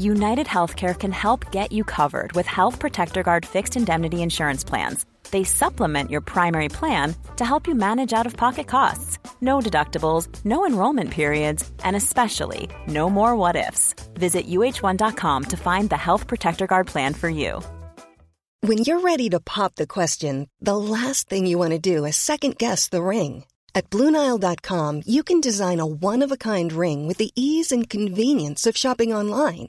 United Healthcare can help get you covered with Health Protector Guard fixed indemnity insurance plans. They supplement your primary plan to help you manage out of pocket costs. No deductibles, no enrollment periods, and especially no more what ifs. Visit uh1.com to find the Health Protector Guard plan for you. When you're ready to pop the question, the last thing you want to do is second guess the ring. At Bluenile.com, you can design a one of a kind ring with the ease and convenience of shopping online.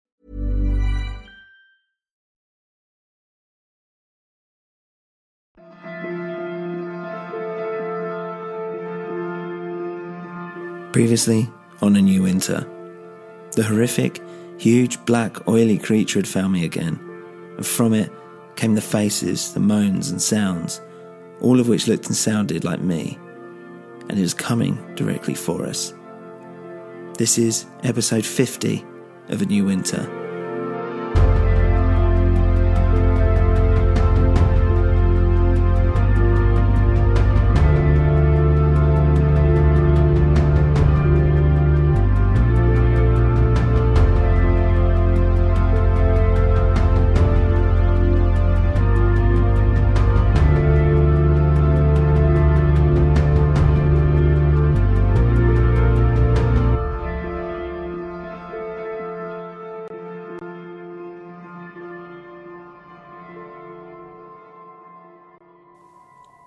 Previously on A New Winter, the horrific, huge, black, oily creature had found me again, and from it came the faces, the moans, and sounds, all of which looked and sounded like me, and it was coming directly for us. This is episode 50 of A New Winter.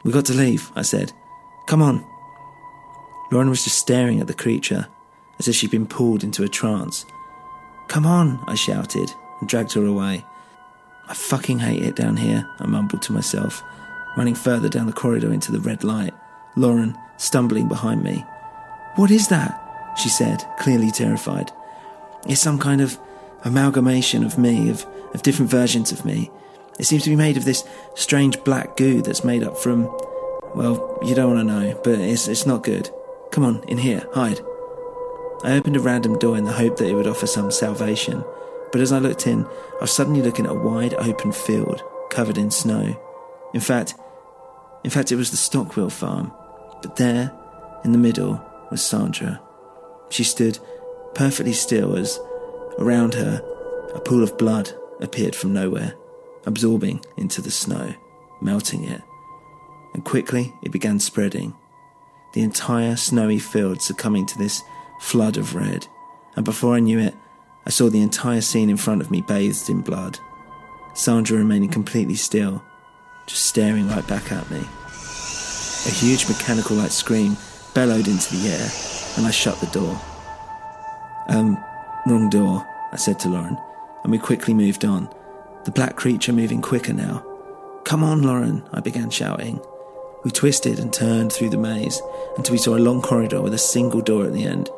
We got to leave, I said. Come on. Lauren was just staring at the creature, as if she'd been pulled into a trance. Come on, I shouted, and dragged her away. I fucking hate it down here, I mumbled to myself, running further down the corridor into the red light, Lauren stumbling behind me. What is that? she said, clearly terrified. It's some kind of amalgamation of me, of, of different versions of me. It seems to be made of this strange black goo that's made up from. Well, you don't want to know, but it's, it's not good. Come on, in here, hide. I opened a random door in the hope that it would offer some salvation, but as I looked in, I was suddenly looking at a wide open field covered in snow. In fact, in fact, it was the Stockwell farm, but there, in the middle, was Sandra. She stood perfectly still as, around her, a pool of blood appeared from nowhere absorbing into the snow, melting it. And quickly it began spreading, the entire snowy field succumbing to this flood of red. And before I knew it, I saw the entire scene in front of me bathed in blood. Sandra remaining completely still, just staring right back at me. A huge mechanical like scream bellowed into the air, and I shut the door. Um, wrong door, I said to Lauren, and we quickly moved on, the black creature moving quicker now. Come on, Lauren, I began shouting. We twisted and turned through the maze until we saw a long corridor with a single door at the end.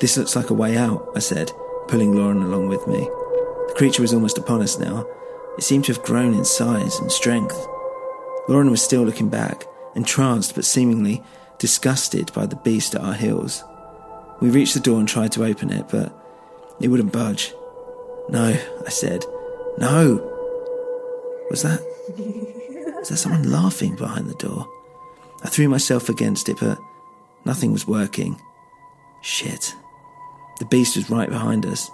This looks like a way out, I said, pulling Lauren along with me. The creature was almost upon us now. It seemed to have grown in size and strength. Lauren was still looking back, entranced but seemingly disgusted by the beast at our heels. We reached the door and tried to open it, but it wouldn't budge. No, I said, no. Was that. Was there someone laughing behind the door? I threw myself against it, but nothing was working. Shit. The beast was right behind us.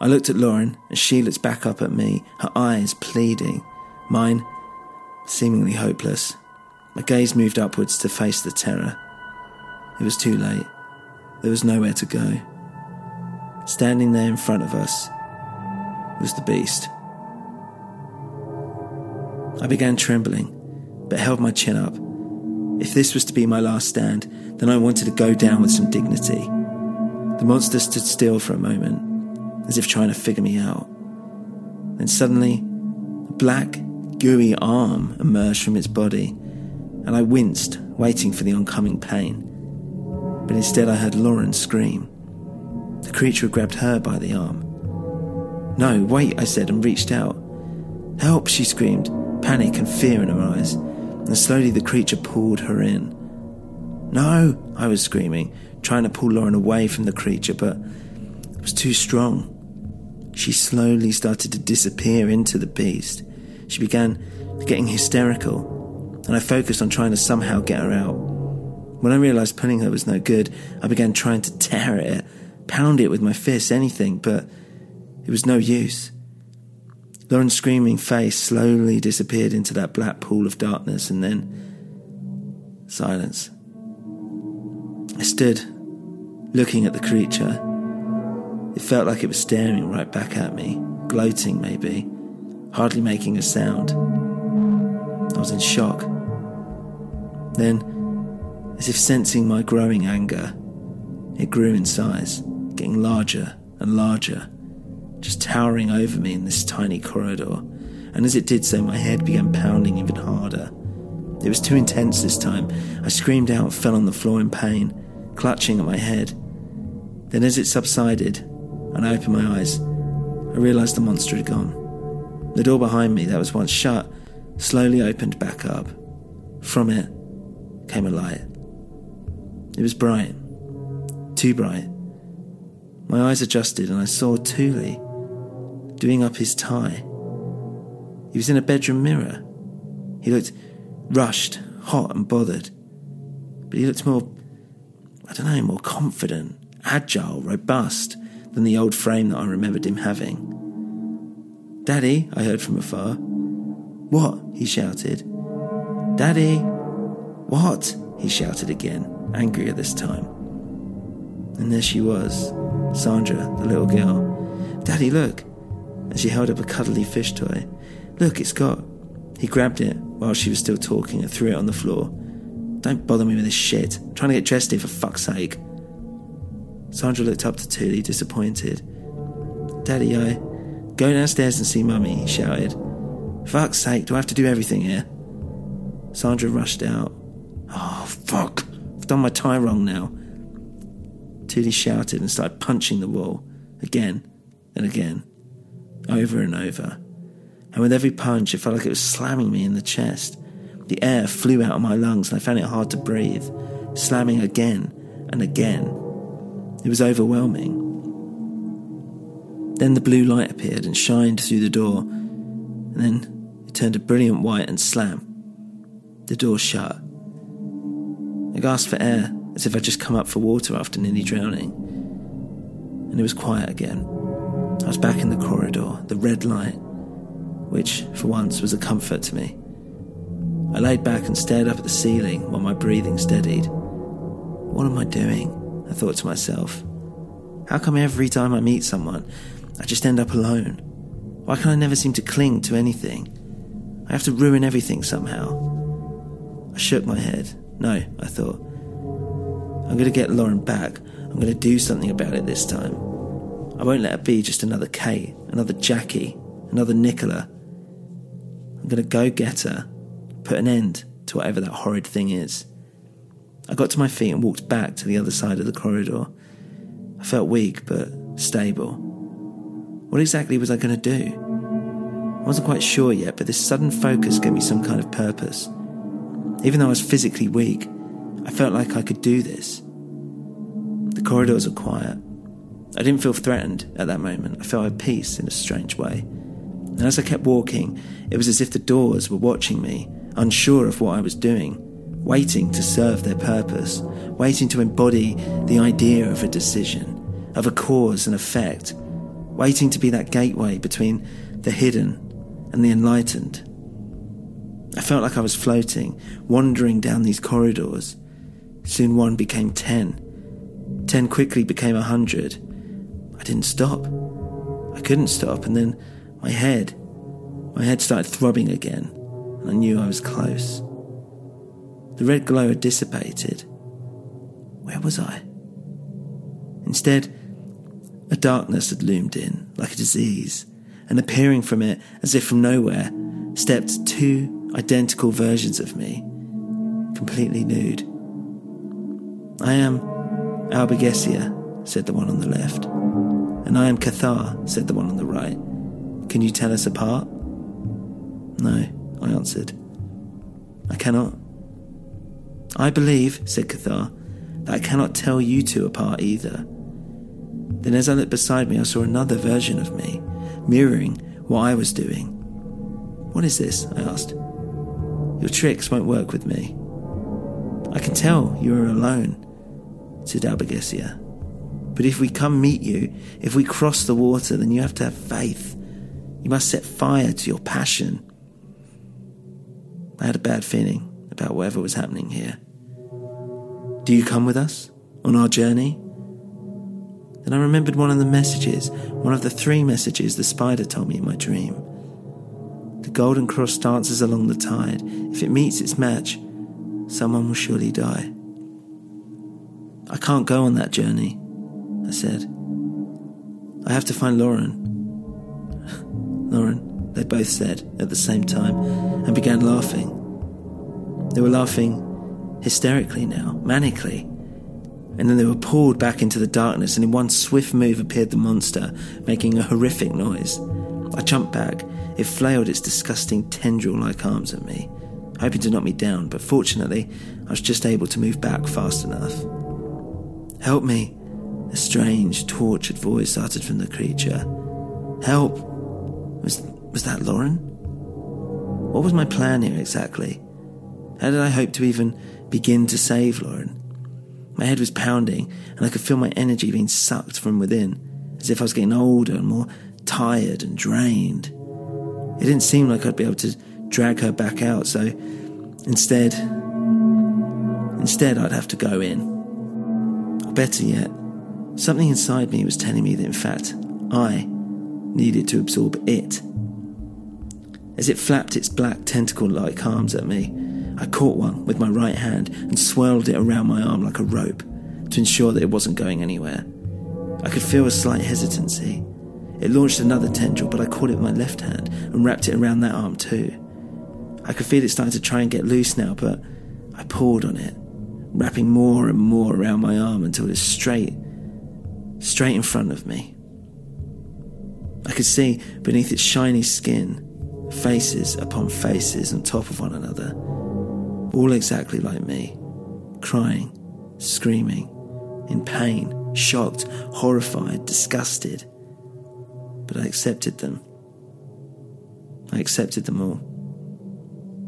I looked at Lauren, and she looked back up at me, her eyes pleading, mine seemingly hopeless. My gaze moved upwards to face the terror. It was too late. There was nowhere to go. Standing there in front of us was the beast. I began trembling, but held my chin up. If this was to be my last stand, then I wanted to go down with some dignity. The monster stood still for a moment, as if trying to figure me out. Then suddenly, a black, gooey arm emerged from its body, and I winced, waiting for the oncoming pain. But instead, I heard Lauren scream. The creature grabbed her by the arm. No, wait, I said, and reached out. Help, she screamed, panic and fear in her eyes, and slowly the creature pulled her in. No, I was screaming, trying to pull Lauren away from the creature, but it was too strong. She slowly started to disappear into the beast. She began getting hysterical, and I focused on trying to somehow get her out. When I realized pulling her was no good, I began trying to tear at it, pound it with my fists, anything, but it was no use. Lauren's screaming face slowly disappeared into that black pool of darkness, and then silence. I stood, looking at the creature. It felt like it was staring right back at me, gloating maybe, hardly making a sound. I was in shock. Then, as if sensing my growing anger, it grew in size, getting larger and larger just towering over me in this tiny corridor, and as it did so, my head began pounding even harder. It was too intense this time. I screamed out and fell on the floor in pain, clutching at my head. Then, as it subsided and I opened my eyes, I realized the monster had gone. The door behind me, that was once shut, slowly opened back up. From it came a light. It was bright, too bright. My eyes adjusted and I saw Thule doing up his tie. He was in a bedroom mirror. He looked rushed, hot, and bothered. But he looked more, I don't know, more confident, agile, robust than the old frame that I remembered him having. Daddy, I heard from afar. What? he shouted. Daddy! What? he shouted again, angrier this time. And there she was, Sandra, the little girl. Daddy, look, and she held up a cuddly fish toy. Look, it's got. He grabbed it while she was still talking and threw it on the floor. Don't bother me with this shit. I'm trying to get dressed here for fuck's sake. Sandra looked up to Thule, disappointed. Daddy, I. Go downstairs and see Mummy, he shouted. Fuck's sake, do I have to do everything here? Sandra rushed out. Oh, fuck. I've done my tie wrong now. Thule shouted and started punching the wall. Again and again over and over. And with every punch, it felt like it was slamming me in the chest. The air flew out of my lungs and I found it hard to breathe, slamming again and again. It was overwhelming. Then the blue light appeared and shined through the door, and then it turned a brilliant white and slam. The door shut. I gasped for air, as if I'd just come up for water after nearly drowning. And it was quiet again. I was back in the corridor, the red light, which, for once, was a comfort to me. I laid back and stared up at the ceiling while my breathing steadied. What am I doing? I thought to myself. How come every time I meet someone, I just end up alone? Why can I never seem to cling to anything? I have to ruin everything somehow. I shook my head. No, I thought. I'm going to get Lauren back. I'm going to do something about it this time. I won't let it be just another Kate, another Jackie, another Nicola. I'm going to go get her, put an end to whatever that horrid thing is. I got to my feet and walked back to the other side of the corridor. I felt weak but stable. What exactly was I going to do? I wasn't quite sure yet, but this sudden focus gave me some kind of purpose. Even though I was physically weak, I felt like I could do this. The corridors were quiet. I didn't feel threatened at that moment. I felt at peace in a strange way. And as I kept walking, it was as if the doors were watching me, unsure of what I was doing, waiting to serve their purpose, waiting to embody the idea of a decision, of a cause and effect, waiting to be that gateway between the hidden and the enlightened. I felt like I was floating, wandering down these corridors. Soon one became ten. Ten quickly became a hundred. I didn't stop. I couldn't stop, and then my head, my head started throbbing again, and I knew I was close. The red glow had dissipated. Where was I? Instead, A darkness had loomed in, like a disease, and appearing from it, as if from nowhere, stepped two identical versions of me, completely nude. I am Albigesia, said the one on the left. And I am Cathar, said the one on the right. Can you tell us apart? No, I answered. I cannot. I believe, said Cathar, that I cannot tell you two apart either. Then, as I looked beside me, I saw another version of me, mirroring what I was doing. What is this? I asked. Your tricks won't work with me. I can tell you are alone, said Albigesia. But if we come meet you, if we cross the water, then you have to have faith. You must set fire to your passion. I had a bad feeling about whatever was happening here. Do you come with us on our journey? Then I remembered one of the messages, one of the three messages the spider told me in my dream. The golden cross dances along the tide. If it meets its match, someone will surely die. I can't go on that journey, I said. I have to find Lauren. Lauren, they both said at the same time, and began laughing. They were laughing hysterically now, manically. And then they were pulled back into the darkness, and in one swift move appeared the monster, making a horrific noise. I jumped back. It flailed its disgusting tendril like arms at me, hoping to knock me down, but fortunately, I was just able to move back fast enough. Help me! A strange, tortured voice uttered from the creature. Help! Was, was that Lauren? What was my plan here exactly? How did I hope to even begin to save Lauren? My head was pounding, and I could feel my energy being sucked from within, as if I was getting older and more tired and drained. It didn't seem like I'd be able to drag her back out, so instead, instead I'd have to go in. Or better yet, something inside me was telling me that in fact I needed to absorb it. As it flapped its black tentacle like arms at me, I caught one with my right hand and swirled it around my arm like a rope to ensure that it wasn't going anywhere. I could feel a slight hesitancy. It launched another tendril, but I caught it with my left hand and wrapped it around that arm too. I could feel it starting to try and get loose now, but I pulled on it, wrapping more and more around my arm until it was straight, straight in front of me. I could see beneath its shiny skin faces upon faces on top of one another, all exactly like me, crying, screaming, in pain, shocked, horrified, disgusted. But I accepted them. I accepted them all.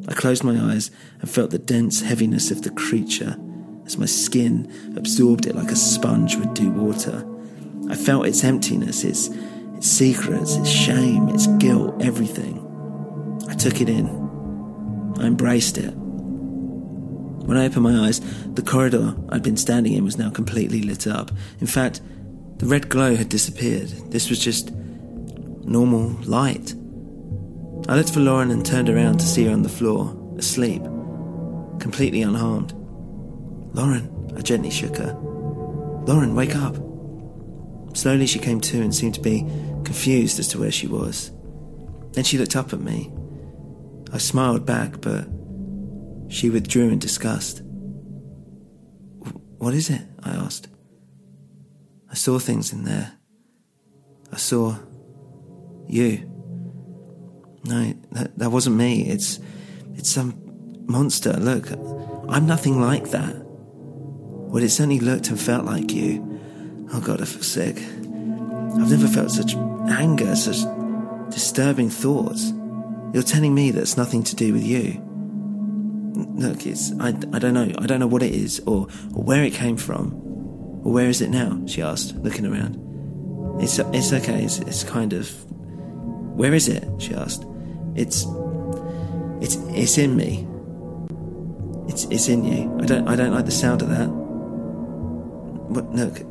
I closed my eyes and felt the dense heaviness of the creature as my skin absorbed it like a sponge would do water. I felt its emptiness, its, its secrets, its shame, its guilt, everything. I took it in. I embraced it. When I opened my eyes, the corridor I'd been standing in was now completely lit up. In fact, the red glow had disappeared. This was just normal light. I looked for Lauren and turned around to see her on the floor, asleep, completely unharmed. Lauren, I gently shook her. Lauren, wake up. Slowly she came to and seemed to be confused as to where she was. Then she looked up at me. I smiled back, but she withdrew in disgust. What is it? I asked. I saw things in there. I saw you. No, that, that wasn't me. It's it's some monster. Look, I'm nothing like that. Well, it certainly looked and felt like you. Oh God, I feel sick. I've never felt such anger, such disturbing thoughts. You're telling me that's nothing to do with you. Look, it's I, I don't know. I don't know what it is or, or where it came from. Or where is it now? She asked, looking around. It's it's okay. It's, it's kind of. Where is it? She asked. It's it's it's in me. It's it's in you. I don't I don't like the sound of that. But look,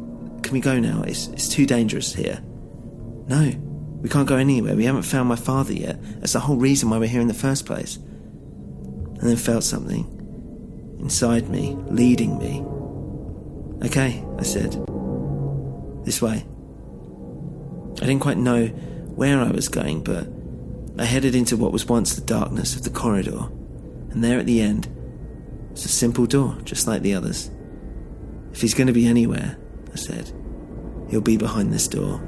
can we go now? It's it's too dangerous here. No, we can't go anywhere. We haven't found my father yet. That's the whole reason why we're here in the first place. And then felt something inside me, leading me. Okay, I said. This way. I didn't quite know where I was going, but I headed into what was once the darkness of the corridor, and there at the end was a simple door, just like the others. If he's going to be anywhere, I said, he'll be behind this door.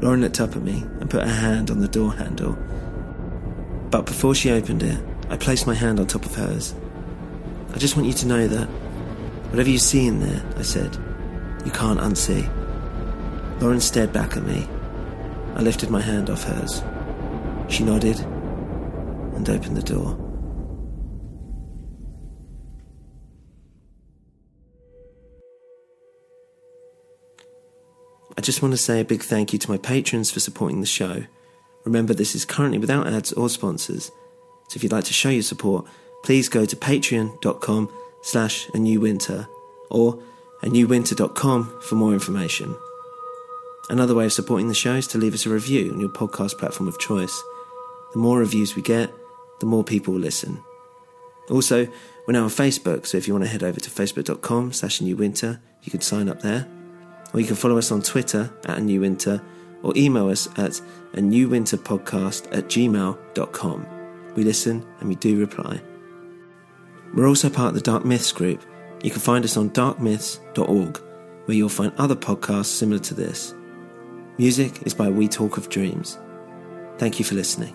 Lauren looked up at me and put her hand on the door handle. But before she opened it, I placed my hand on top of hers. I just want you to know that whatever you see in there, I said, you can't unsee. Lauren stared back at me. I lifted my hand off hers. She nodded and opened the door. I just want to say a big thank you to my patrons for supporting the show. Remember, this is currently without ads or sponsors. So if you'd like to show your support, please go to patreon.com slash a new winter or a newwinter.com for more information. Another way of supporting the show is to leave us a review on your podcast platform of choice. The more reviews we get, the more people will listen. Also, we're now on Facebook, so if you want to head over to facebook.com slash newwinter, you can sign up there. Or you can follow us on Twitter at a new winter or email us at a new winter podcast at gmail.com. We listen and we do reply. We're also part of the Dark Myths group. You can find us on darkmyths.org, where you'll find other podcasts similar to this. Music is by We Talk of Dreams. Thank you for listening.